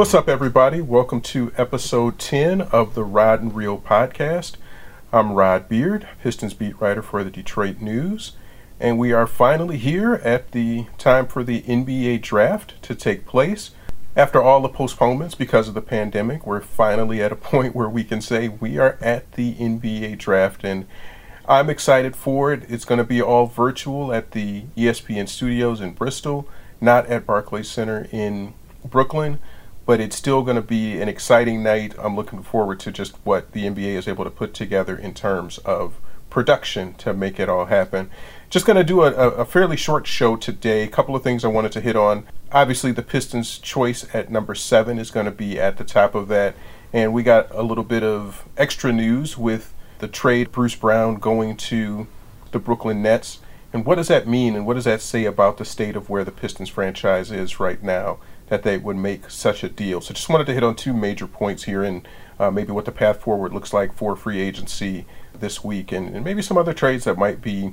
What's up, everybody? Welcome to episode 10 of the Rod and Reel podcast. I'm Rod Beard, Pistons beat writer for the Detroit News, and we are finally here at the time for the NBA draft to take place. After all the postponements because of the pandemic, we're finally at a point where we can say we are at the NBA draft, and I'm excited for it. It's going to be all virtual at the ESPN studios in Bristol, not at Barclays Center in Brooklyn but it's still going to be an exciting night. I'm looking forward to just what the NBA is able to put together in terms of production to make it all happen. Just going to do a, a, fairly short show today. A couple of things I wanted to hit on. Obviously, the Pistons' choice at number seven is going to be at the top of that. And we got a little bit of extra news with the trade Bruce Brown going to the Brooklyn Nets. And what does that mean? And what does that say about the state of where the Pistons franchise is right now? That they would make such a deal. So just wanted to hit on two major points here and uh, maybe what the path forward looks like for free agency this week and, and maybe some other trades that might be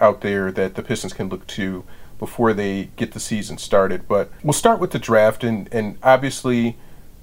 out there that the Pistons can look to before they get the season started. But we'll start with the draft and, and obviously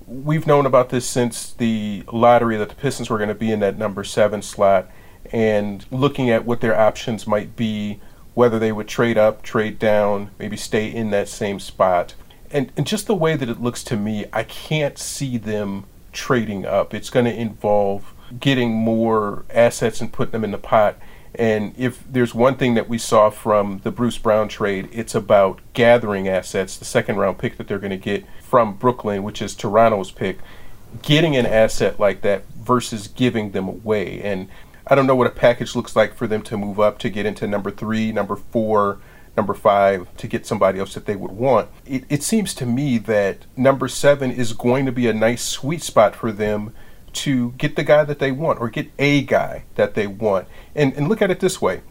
we've known about this since the lottery that the Pistons were going to be in that number seven slot and looking at what their options might be, whether they would trade up, trade down, maybe stay in that same spot and, and just the way that it looks to me, I can't see them trading up. It's going to involve getting more assets and putting them in the pot. And if there's one thing that we saw from the Bruce Brown trade, it's about gathering assets. The second round pick that they're going to get from Brooklyn, which is Toronto's pick, getting an asset like that versus giving them away. And I don't know what a package looks like for them to move up to get into number three, number four, number five to get somebody else that they would want. It, it seems to me that number seven is going to be a nice sweet spot for them to get the guy that they want or get a guy that they want. And, and look at it this way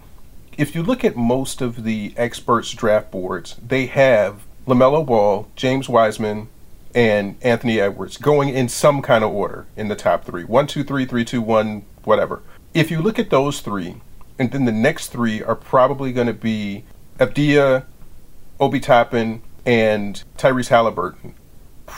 if you look at most of the experts' draft boards, they have LaMelo Ball, James Wiseman, and Anthony Edwards going in some kind of order in the top three one, two, three, three, two, one, whatever. If you look at those three, and then the next three are probably going to be Avdija, Obi Toppin, and Tyrese Halliburton,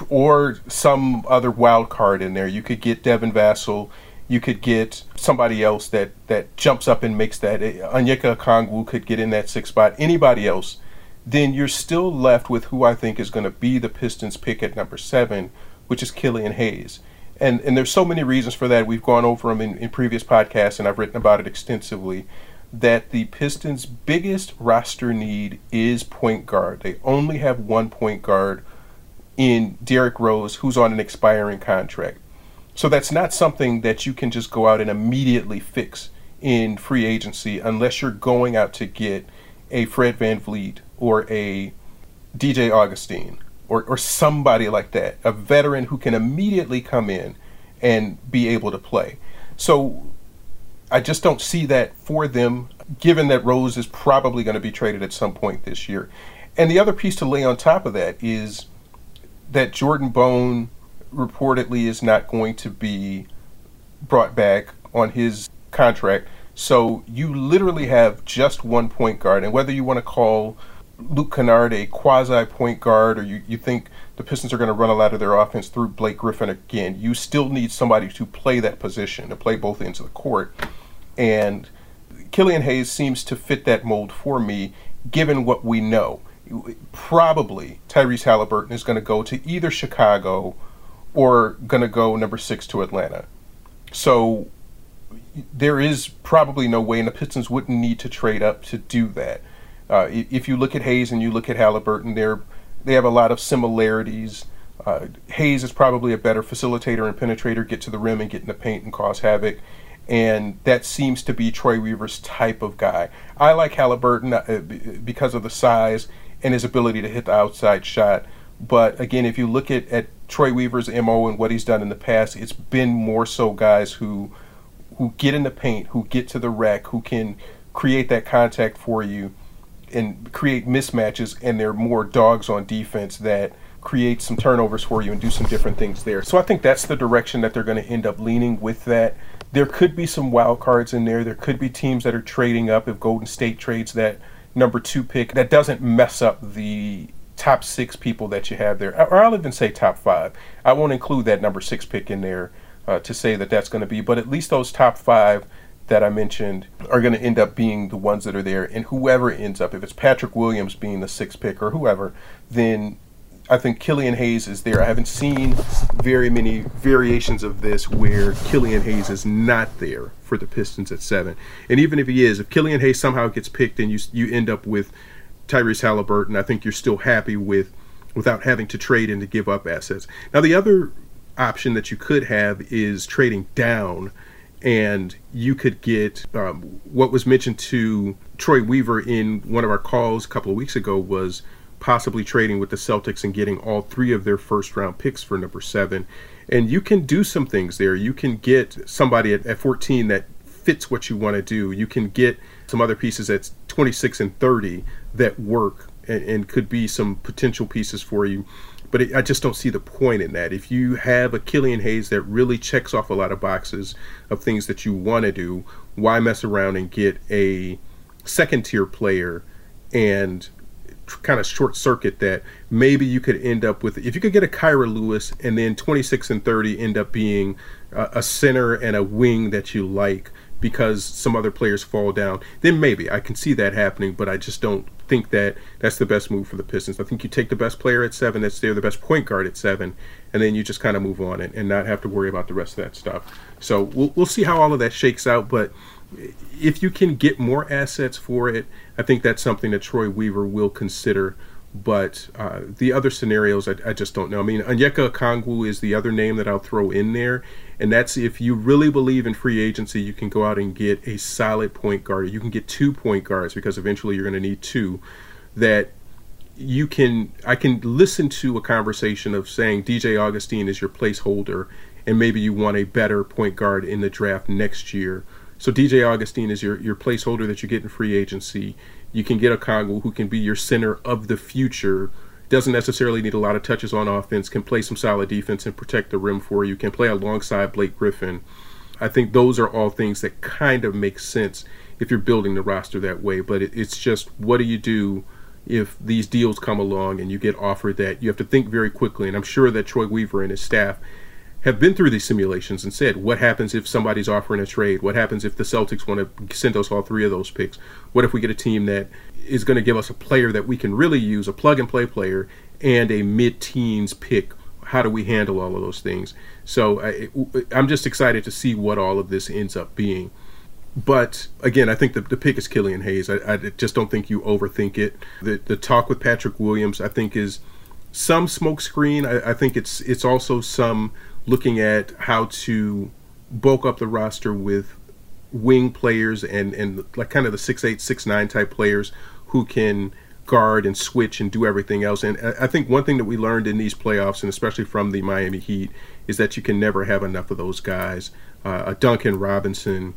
or some other wild card in there. You could get Devin Vassell. You could get somebody else that, that jumps up and makes that. Onyeka Okongwu could get in that six spot. Anybody else, then you're still left with who I think is going to be the Pistons' pick at number seven, which is Killian Hayes. And and there's so many reasons for that. We've gone over them in, in previous podcasts, and I've written about it extensively that the Pistons' biggest roster need is point guard. They only have one point guard in Derrick Rose, who's on an expiring contract. So that's not something that you can just go out and immediately fix in free agency unless you're going out to get a Fred VanVleet or a DJ Augustine or, or somebody like that, a veteran who can immediately come in and be able to play. So I just don't see that for them, given that Rose is probably going to be traded at some point this year. And the other piece to lay on top of that is that Jordan Bone reportedly is not going to be brought back on his contract. So you literally have just one point guard. And whether you want to call Luke Kennard a quasi point guard or you, you think the Pistons are going to run a lot of their offense through Blake Griffin again, you still need somebody to play that position, to play both ends of the court. And Killian Hayes seems to fit that mold for me, given what we know. Probably Tyrese Halliburton is going to go to either Chicago or going to go number six to Atlanta. So there is probably no way, and the Pistons wouldn't need to trade up to do that. Uh, if you look at Hayes and you look at Halliburton, they're they have a lot of similarities. Uh, Hayes is probably a better facilitator and penetrator, get to the rim and get in the paint and cause havoc and that seems to be Troy Weaver's type of guy. I like Halliburton uh, because of the size and his ability to hit the outside shot. But again, if you look at, at Troy Weaver's MO and what he's done in the past, it's been more so guys who who get in the paint, who get to the rack, who can create that contact for you and create mismatches, and they're more dogs on defense that create some turnovers for you and do some different things there. So I think that's the direction that they're going to end up leaning with that there could be some wild cards in there. There could be teams that are trading up if Golden State trades that number two pick. That doesn't mess up the top six people that you have there, or I'll even say top five. I won't include that number six pick in there uh, to say that that's going to be, but at least those top five that I mentioned are going to end up being the ones that are there. And whoever ends up, if it's Patrick Williams being the sixth pick or whoever, then I think Killian Hayes is there. I haven't seen very many variations of this where Killian Hayes is not there for the Pistons at seven. And even if he is, if Killian Hayes somehow gets picked and you you end up with Tyrese Halliburton, I think you're still happy with without having to trade and to give up assets. Now the other option that you could have is trading down and you could get um, what was mentioned to Troy Weaver in one of our calls a couple of weeks ago was possibly trading with the Celtics and getting all three of their first round picks for number seven. And you can do some things there. You can get somebody at, at 14 that fits what you want to do. You can get some other pieces at 26 and 30 that work and, and could be some potential pieces for you. But it, I just don't see the point in that. If you have a Killian Hayes that really checks off a lot of boxes of things that you want to do, why mess around and get a second tier player and kind of short circuit that maybe you could end up with if you could get a Kira Lewis and then 26 and 30 end up being a, a center and a wing that you like because some other players fall down, then maybe I can see that happening, but I just don't think that that's the best move for the Pistons. I think you take the best player at seven that's there, the best point guard at seven, and then you just kind of move on and, and not have to worry about the rest of that stuff. So we'll, we'll see how all of that shakes out, but if you can get more assets for it, I think that's something that Troy Weaver will consider. But uh, the other scenarios, I, I, just don't know. I mean, Onyeka Okongwu is the other name that I'll throw in there, and that's if you really believe in free agency, you can go out and get a solid point guard. You can get two point guards because eventually you're going to need two. That you can, I can listen to a conversation of saying DJ Augustine is your placeholder, and maybe you want a better point guard in the draft next year so DJ Augustine is your, your placeholder that you get in free agency. You can get a Okongwu who can be your center of the future. Doesn't necessarily need a lot of touches on offense, can play some solid defense and protect the rim for you, can play alongside Blake Griffin. I think those are all things that kind of make sense if you're building the roster that way. But it, it's just what do you do if these deals come along and you get offered that? You have to think very quickly. And I'm sure that Troy Weaver and his staff have been through these simulations and said, what happens if somebody's offering a trade? What happens if the Celtics want to send us all three of those picks? What if we get a team that is going to give us a player that we can really use, a plug and play player, and a mid teens pick? How do we handle all of those things? So I, I'm just excited to see what all of this ends up being. But again, I think the, the pick is Killian Hayes. I, I just don't think you overthink it. The, the talk with Patrick Williams, I think, is some smokescreen. I, I think it's it's also some looking at how to bulk up the roster with wing players and and like kind of the six eight six nine type players who can guard and switch and do everything else. And I think one thing that we learned in these playoffs, and especially from the Miami Heat, is that you can never have enough of those guys. Uh, a Duncan Robinson,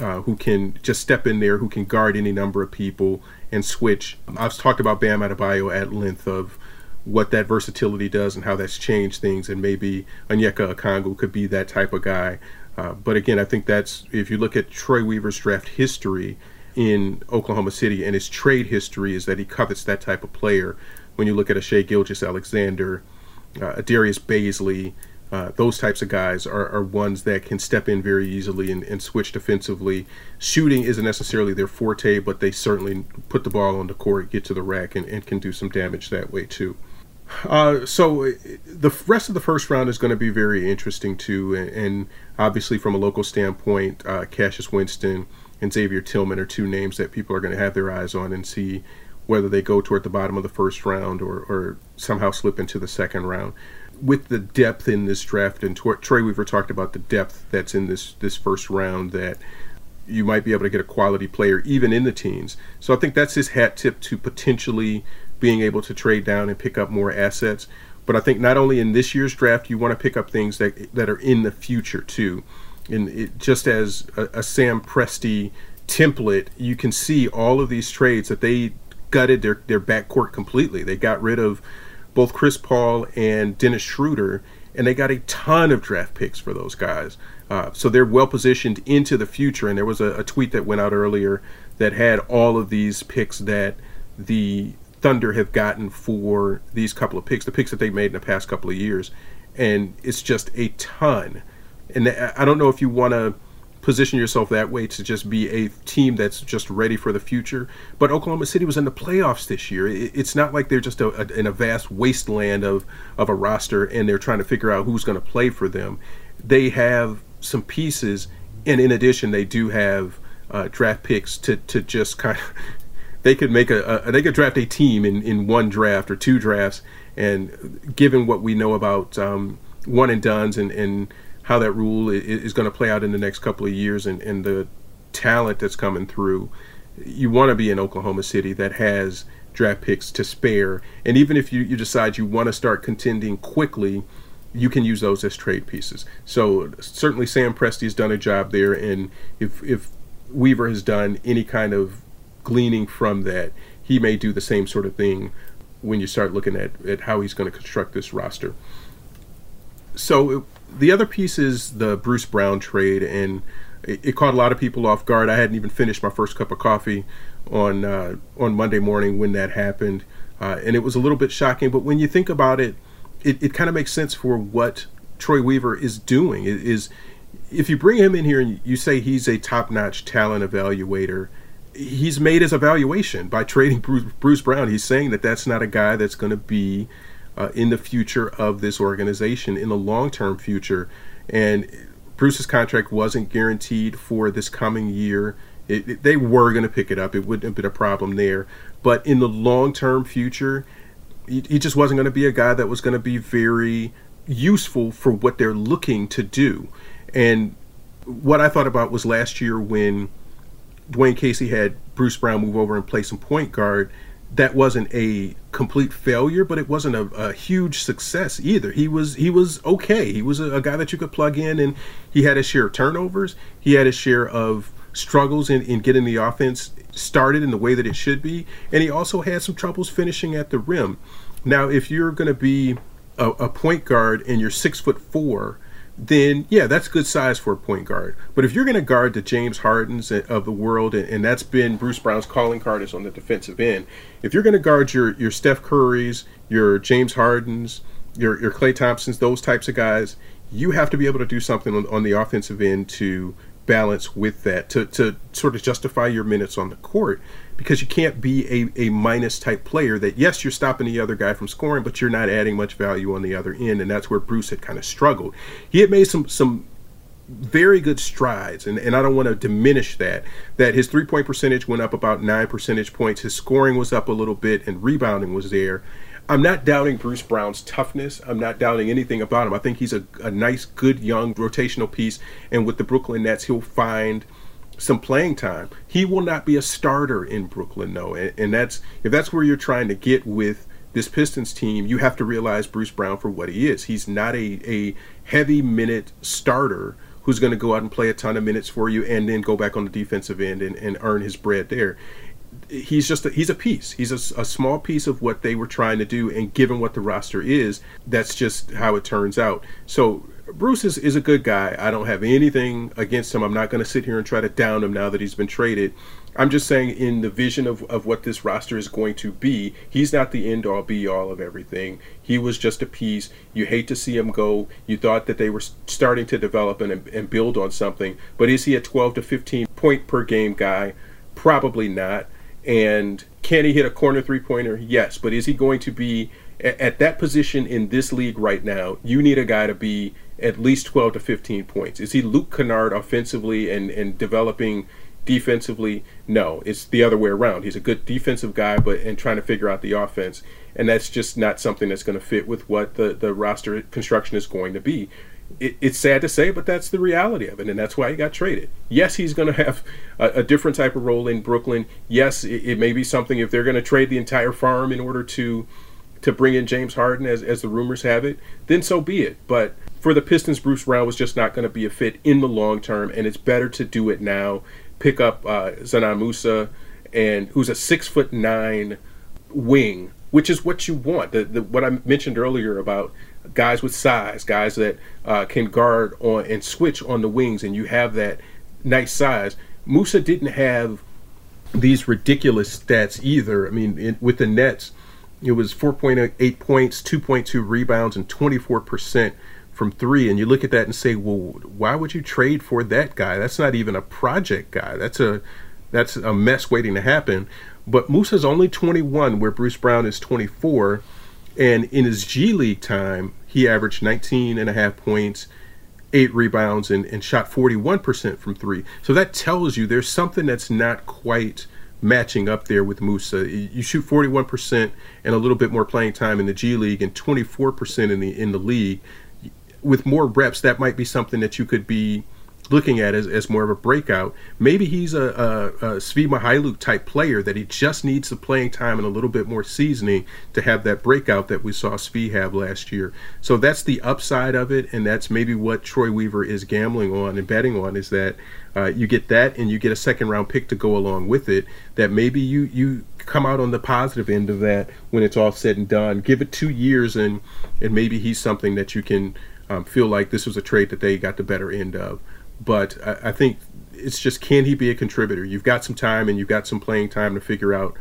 uh, who can just step in there, who can guard any number of people and switch. I've talked about Bam Adebayo at length of what that versatility does and how that's changed things. And maybe Onyeka Okongwu could be that type of guy. Uh, but again, I think that's if you look at Troy Weaver's draft history in Oklahoma City and his trade history is that he covets that type of player. When you look at a Shai Gilgeous-Alexander, uh, Darius Bazley, uh, those types of guys are, are, ones that can step in very easily and, and, switch defensively. Shooting isn't necessarily their forte, but they certainly put the ball on the court, get to the rack, and, and can do some damage that way too. Uh, so the rest of the first round is going to be very interesting too, and, obviously from a local standpoint, uh, Cassius Winston and Xavier Tillman are two names that people are going to have their eyes on and see whether they go toward the bottom of the first round or, or somehow slip into the second round. With the depth in this draft, and Troy Weaver talked about the depth that's in this this first round that you might be able to get a quality player even in the teens. So I think that's his hat tip to potentially being able to trade down and pick up more assets. But I think not only in this year's draft, you want to pick up things that that are in the future too. And it, just as a, a Sam Presti template, you can see all of these trades that they gutted their their backcourt completely. They got rid of both Chris Paul and Dennis Schroeder, and they got a ton of draft picks for those guys. Uh, so they're well positioned into the future. And there was a, a tweet that went out earlier that had all of these picks that the Thunder have gotten for these couple of picks, the picks that they made in the past couple of years, and it's just a ton. And I don't know if you want to position yourself that way to just be a team that's just ready for the future. But Oklahoma City was in the playoffs this year. It's not like they're just a, a, in a vast wasteland of, of a roster and they're trying to figure out who's going to play for them. They have some pieces, and in addition, they do have uh, draft picks to, to just kind of they could make a, a, they could draft a team in, in one draft or two drafts and given what we know about um, one and duns and, and how that rule is, is going to play out in the next couple of years and, and the talent that's coming through you want to be in Oklahoma City that has draft picks to spare. And even if you, you decide you want to start contending quickly you can use those as trade pieces. So certainly Sam Presti's done a job there and if if Weaver has done any kind of gleaning from that, he may do the same sort of thing when you start looking at, at how he's going to construct this roster. So the other piece is the Bruce Brown trade, and it, it, caught a lot of people off guard. I hadn't even finished my first cup of coffee on uh, on Monday morning when that happened, uh, and it was a little bit shocking. But when you think about it, it, it kind of makes sense for what Troy Weaver is doing. It is if you bring him in here and you say he's a top-notch talent evaluator he's made his evaluation by trading Bruce, Bruce Brown. He's saying that that's not a guy that's going to be uh, in the future of this organization, in the long term future. And Bruce's contract wasn't guaranteed for this coming year. It, it, they were going to pick it up, it wouldn't have been a problem there. But in the long term future, he, he just wasn't going to be a guy that was going to be very useful for what they're looking to do. And what I thought about was last year when Dwane Casey had Bruce Brown move over and play some point guard, that wasn't a complete failure, but it wasn't a, a huge success either. He was he was okay. He was a, a, guy that you could plug in, and he had his share of turnovers. He had his share of struggles in, in getting the offense started in the way that it should be, and he also had some troubles finishing at the rim. Now, if you're going to be a, a point guard and you're six foot four then yeah, that's good size for a point guard. But if you're going to guard the James Hardens of the world, and, that's been Bruce Brown's calling card is on the defensive end. If you're going to guard your your Steph Currys, your James Hardens, your your Klay Thompsons, those types of guys, you have to be able to do something on, on the offensive end to balance with that to, to sort of justify your minutes on the court because you can't be a, a minus type player that yes you're stopping the other guy from scoring but you're not adding much value on the other end and that's where bruce had kind of struggled. He had made some some very good strides and, and i don't want to diminish that that his three point percentage went up about nine percentage points his scoring was up a little bit and rebounding was there I'm not doubting Bruce Brown's toughness. I'm not doubting anything about him. I think he's a, a nice, good, young rotational piece. And with the Brooklyn Nets, he'll find some playing time. He will not be a starter in Brooklyn, though. And, and that's if that's where you're trying to get with this Pistons team, you have to realize Bruce Brown for what he is. He's not a, a heavy minute starter who's going to go out and play a ton of minutes for you and then go back on the defensive end and, and earn his bread there he's just a, he's a piece. He's a, a, small piece of what they were trying to do, and given what the roster is, that's just how it turns out. So Bruce is, is a good guy. I don't have anything against him. I'm not going to sit here and try to down him now that he's been traded. I'm just saying, in the vision of, of what this roster is going to be, he's not the end all be all of everything. He was just a piece. You hate to see him go. You thought that they were starting to develop and, and build on something. But is he a 12 to 15 point per game guy? Probably not. And can he hit a corner three pointer? Yes. But is he going to be at that position in this league right now? You need a guy to be at least 12 to 15 points. Is he Luke Kennard offensively and, and developing defensively? No, it's the other way around. He's a good defensive guy, but and trying to figure out the offense. And that's just not something that's going to fit with what the, the roster construction is going to be it, it's sad to say, but that's the reality of it, and that's why he got traded. Yes, he's going to have a, a, different type of role in Brooklyn. Yes, it, it may be something if they're going to trade the entire farm in order to to bring in James Harden, as as the rumors have it, then so be it. But for the Pistons, Bruce Brown was just not going to be a fit in the long term, and it's better to do it now. Pick up uh, Musa, and who's a six foot nine wing, which is what you want. The, the what I mentioned earlier about guys with size, guys that uh, can guard on and switch on the wings, and you have that nice size. Musa didn't have these ridiculous stats either. I mean, it, with the Nets, it was 4.8 points, 2.2 rebounds, and 24% from three. And you look at that and say, well, why would you trade for that guy? That's not even a project guy. That's a that's a mess waiting to happen. But Musa's only 21, where Bruce Brown is 24. And in his G League time, he averaged 19 and a half points, eight rebounds, and, and shot 41% from three. So that tells you there's something that's not quite matching up there with Musa. You shoot 41% and a little bit more playing time in the G League and 24% in the in the league. With more reps, that might be something that you could be looking at as, as more of a breakout. Maybe he's a, a, a Svi Mykhailiuk type player that he just needs the playing time and a little bit more seasoning to have that breakout that we saw Svi have last year. So that's the upside of it, and that's maybe what Troy Weaver is gambling on and betting on is that uh, you get that and you get a second round pick to go along with it. That maybe you you come out on the positive end of that when it's all said and done. Give it two years and and maybe he's something that you can um, feel like this was a trade that they got the better end of but I, I, think it's just can he be a contributor? You've got some time and you've got some playing time to figure out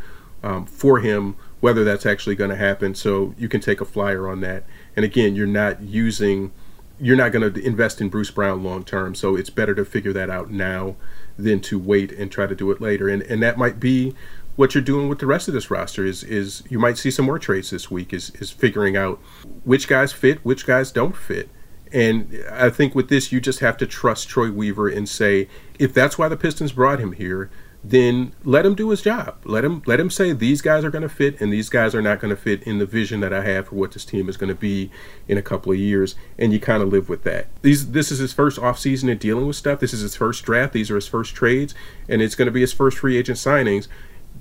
um, for him whether that's actually going to happen. So you can take a flyer on that. And again, you're not using, you're not going to invest in Bruce Brown long term. So it's better to figure that out now than to wait and try to do it later. And and that might be what you're doing with the rest of this roster is is you might see some more trades this week is is figuring out which guys fit, which guys don't fit. And I think with this, you just have to trust Troy Weaver and say, if that's why the Pistons brought him here, then let him do his job. Let him let him say these guys are going to fit and these guys are not going to fit in the vision that I have for what this team is going to be in a couple of years. And you kind of live with that. These this is his first offseason in dealing with stuff. This is his first draft. These are his first trades, and it's going to be his first free agent signings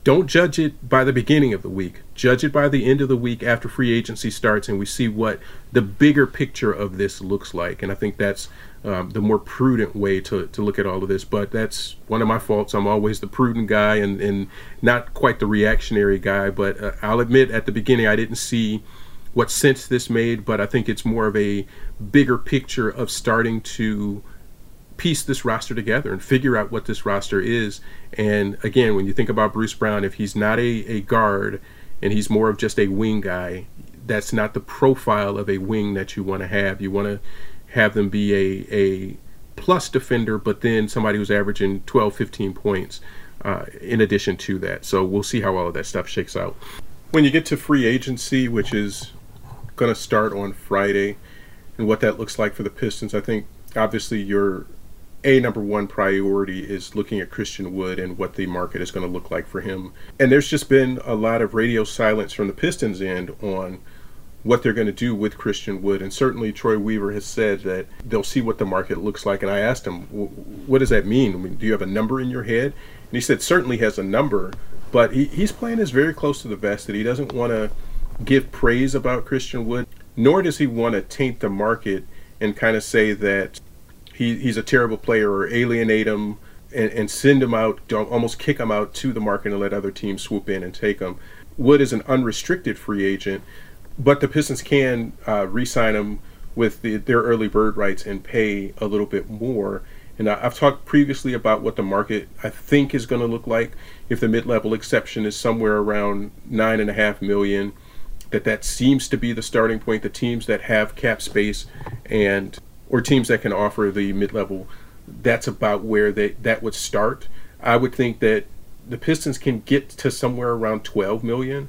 don't judge it by the beginning of the week. Judge it by the end of the week after free agency starts, and we see what the bigger picture of this looks like. And I think that's um, the more prudent way to, to look at all of this. But that's one of my faults. I'm always the prudent guy and, and not quite the reactionary guy. But uh, I'll admit at the beginning, I didn't see what sense this made, but I think it's more of a bigger picture of starting to piece this roster together and figure out what this roster is. And again, when you think about Bruce Brown, if he's not a, a guard and he's more of just a wing guy, that's not the profile of a wing that you want to have. You want to have them be a, a plus defender, but then somebody who's averaging 12, 15 points uh, in addition to that. So we'll see how all of that stuff shakes out. When you get to free agency, which is going to start on Friday, and what that looks like for the Pistons, I think obviously your a number one priority is looking at Christian Wood and what the market is going to look like for him. And there's just been a lot of radio silence from the Pistons end on what they're going to do with Christian Wood. And certainly Troy Weaver has said that they'll see what the market looks like. And I asked him, what does that mean? I mean do you have a number in your head? And he said, certainly has a number, but he, he's playing this very close to the vest that he doesn't want to give praise about Christian Wood, nor does he want to taint the market and kind of say that he, he's a terrible player or alienate him and, and send him out, almost kick him out to the market and let other teams swoop in and take him. Wood is an unrestricted free agent, but the Pistons can uh, re-sign him with the, their early bird rights and pay a little bit more. And I've talked previously about what the market I think is going to look like if the mid-level exception is somewhere around nine and a half million. That that seems to be the starting point. The teams that have cap space and or teams that can offer the mid-level, that's about where they that would start. I would think that the Pistons can get to somewhere around 12 million,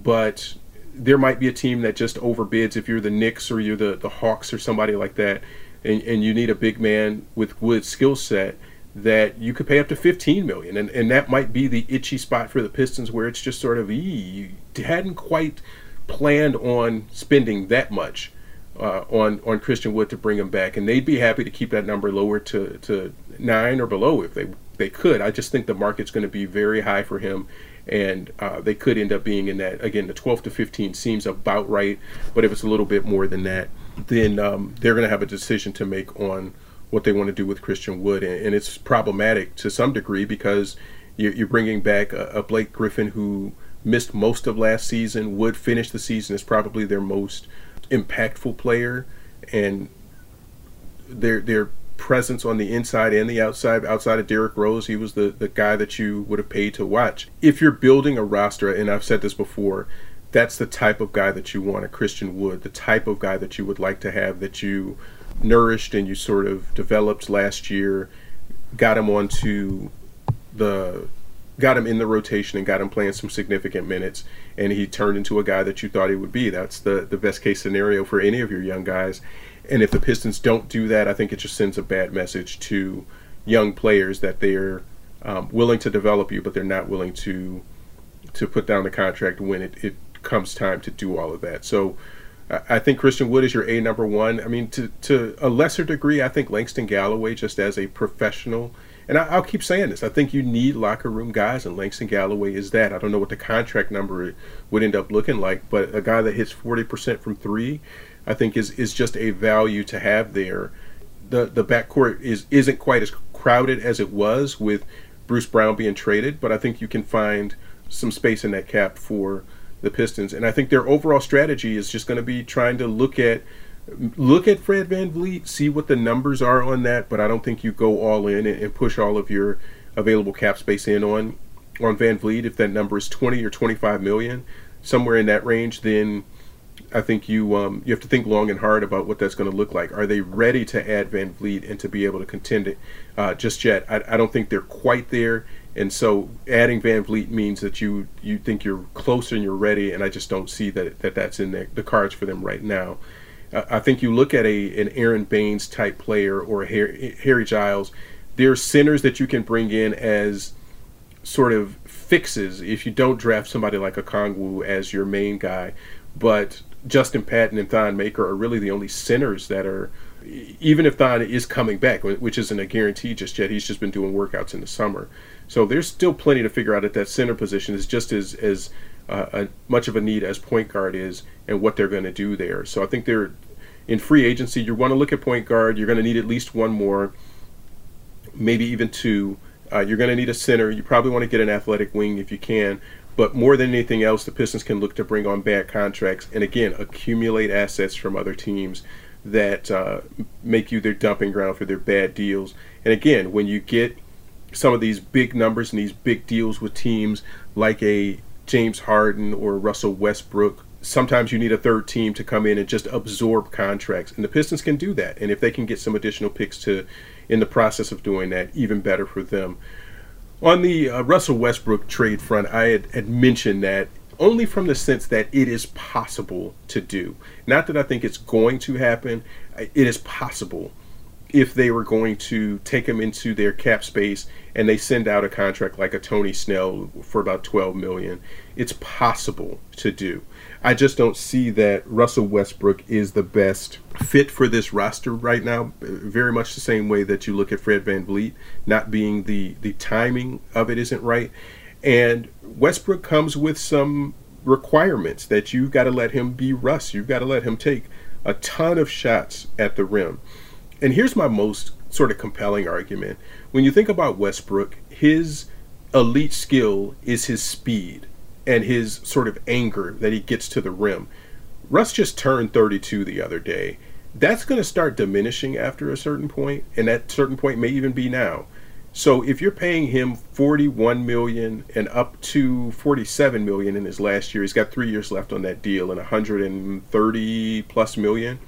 but there might be a team that just overbids. If you're the Knicks or you're the, the Hawks or somebody like that, and, and you need a big man with Wood's skill set that you could pay up to 15 million. And, and that might be the itchy spot for the Pistons where it's just sort of you hadn't quite planned on spending that much uh, on on Christian Wood to bring him back, and they'd be happy to keep that number lower to, to nine or below if they they could. I just think the market's going to be very high for him, and uh, they could end up being in that again. The 12 to 15 seems about right, but if it's a little bit more than that, then um, they're going to have a decision to make on what they want to do with Christian Wood, and, and it's problematic to some degree because you're, you're bringing back a, a Blake Griffin who missed most of last season. Wood finished the season as probably their most impactful player, and they're they're presence on the inside and the outside. Outside of Derrick Rose, he was the, the guy that you would have paid to watch. If you're building a roster, and I've said this before, that's the type of guy that you want, a Christian Wood, the type of guy that you would like to have that you nourished and you sort of developed last year, got him onto the got him in the rotation and got him playing some significant minutes and he turned into a guy that you thought he would be. That's the the best case scenario for any of your young guys. And if the Pistons don't do that, I think it just sends a bad message to young players that they're um, willing to develop you, but they're not willing to to put down the contract when it, it comes time to do all of that. So I think Christian Wood is your A number one. I mean, to to a lesser degree, I think Langston Galloway, just as a professional, and I, will keep saying this. I think you need locker room guys, and Langston Galloway is that. I don't know what the contract number would end up looking like, but a guy that hits forty percent from three, I think is is just a value to have there. The the backcourt is isn't quite as crowded as it was with Bruce Brown being traded, but I think you can find some space in that cap for the Pistons. And I think their overall strategy is just going to be trying to look at look at Fred VanVleet, see what the numbers are on that, but I don't think you go all in and, push all of your available cap space in on on VanVleet. If that number is 20 or 25 million, somewhere in that range, then I think you um, you have to think long and hard about what that's going to look like. Are they ready to add VanVleet and to be able to contend it uh, just yet? I, I don't think they're quite there. And so adding VanVleet means that you you think you're closer and you're ready, and I just don't see that, that that's in the, the cards for them right now. I think you look at a an Aaron Baynes type player or a Harry, Harry Giles. There are centers that you can bring in as sort of fixes if you don't draft somebody like Okongwu as your main guy. But Justin Patton and Thon Maker are really the only centers that are even if Thon is coming back, which isn't a guarantee just yet, he's just been doing workouts in the summer. So there's still plenty to figure out at that center position. is just as as a, much of a need as point guard is, and what they're going to do there. So I think they're in free agency. You want to look at point guard. You're going to need at least one more, maybe even two. Uh, you're going to need a center. You probably want to get an athletic wing if you can. But more than anything else, the Pistons can look to bring on bad contracts and again accumulate assets from other teams that uh, make you their dumping ground for their bad deals. And again, when you get some of these big numbers and these big deals with teams like a James Harden or Russell Westbrook. Sometimes you need a third team to come in and just absorb contracts, and the Pistons can do that. And if they can get some additional picks to, in the process of doing that, even better for them. On the uh, Russell Westbrook trade front, I had, had mentioned that only from the sense that it is possible to do. Not that I think it's going to happen, it is possible if they were going to take him into their cap space and they send out a contract like a Tony Snell for about 12 million, it's possible to do. I just don't see that Russell Westbrook is the best fit for this roster right now. Very much the same way that you look at Fred Van VanVleet, not being the the timing of it isn't right. And Westbrook comes with some requirements that you've got to let him be Russ. You've got to let him take a ton of shots at the rim and here's my most sort of compelling argument. When you think about Westbrook, his elite skill is his speed and his sort of anger that he gets to the rim. Russ just turned 32 the other day. That's going to start diminishing after a certain point, and that certain point may even be now. So if you're paying him 41 million and up to 47 million in his last year, he's got 3 years left on that deal and 130 plus million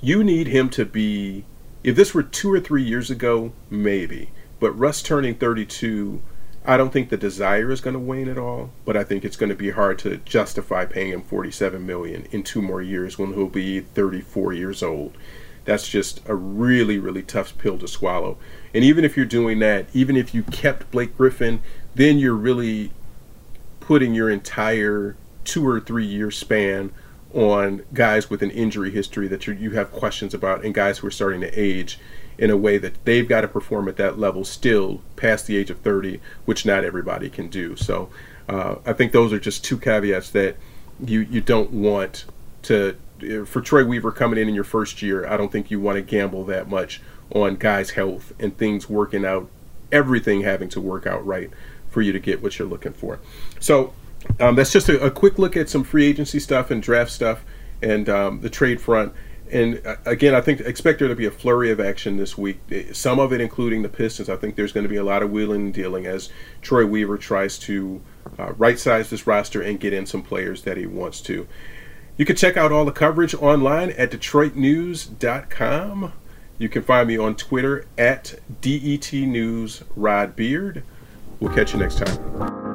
you need him to be. If this were two or three years ago, maybe. But Russ turning 32, I don't think the desire is going to wane at all. But I think it's going to be hard to justify paying him 47 million in two more years when he'll be 34 years old. That's just a really, really tough pill to swallow. And even if you're doing that, even if you kept Blake Griffin, then you're really putting your entire two or three year span on guys with an injury history that you have questions about and guys who are starting to age in a way that they've got to perform at that level still past the age of 30, which not everybody can do. So uh, I think those are just two caveats that you, you don't want to. For Troy Weaver coming in in your first year, I don't think you want to gamble that much on guys' health and things working out, everything having to work out right for you to get what you're looking for. So um, that's just a, a, quick look at some free agency stuff and draft stuff and um, the trade front. and uh, again, I think expect there to be a flurry of action this week. Eh, some of it, including the Pistons. I think there's going to be a lot of wheeling and dealing as Troy Weaver tries to uh, right size this roster and get in some players that he wants to. You can check out all the coverage online at DetroitNews.com. You can find me on Twitter at DET News Rod Beard. We'll catch you next time.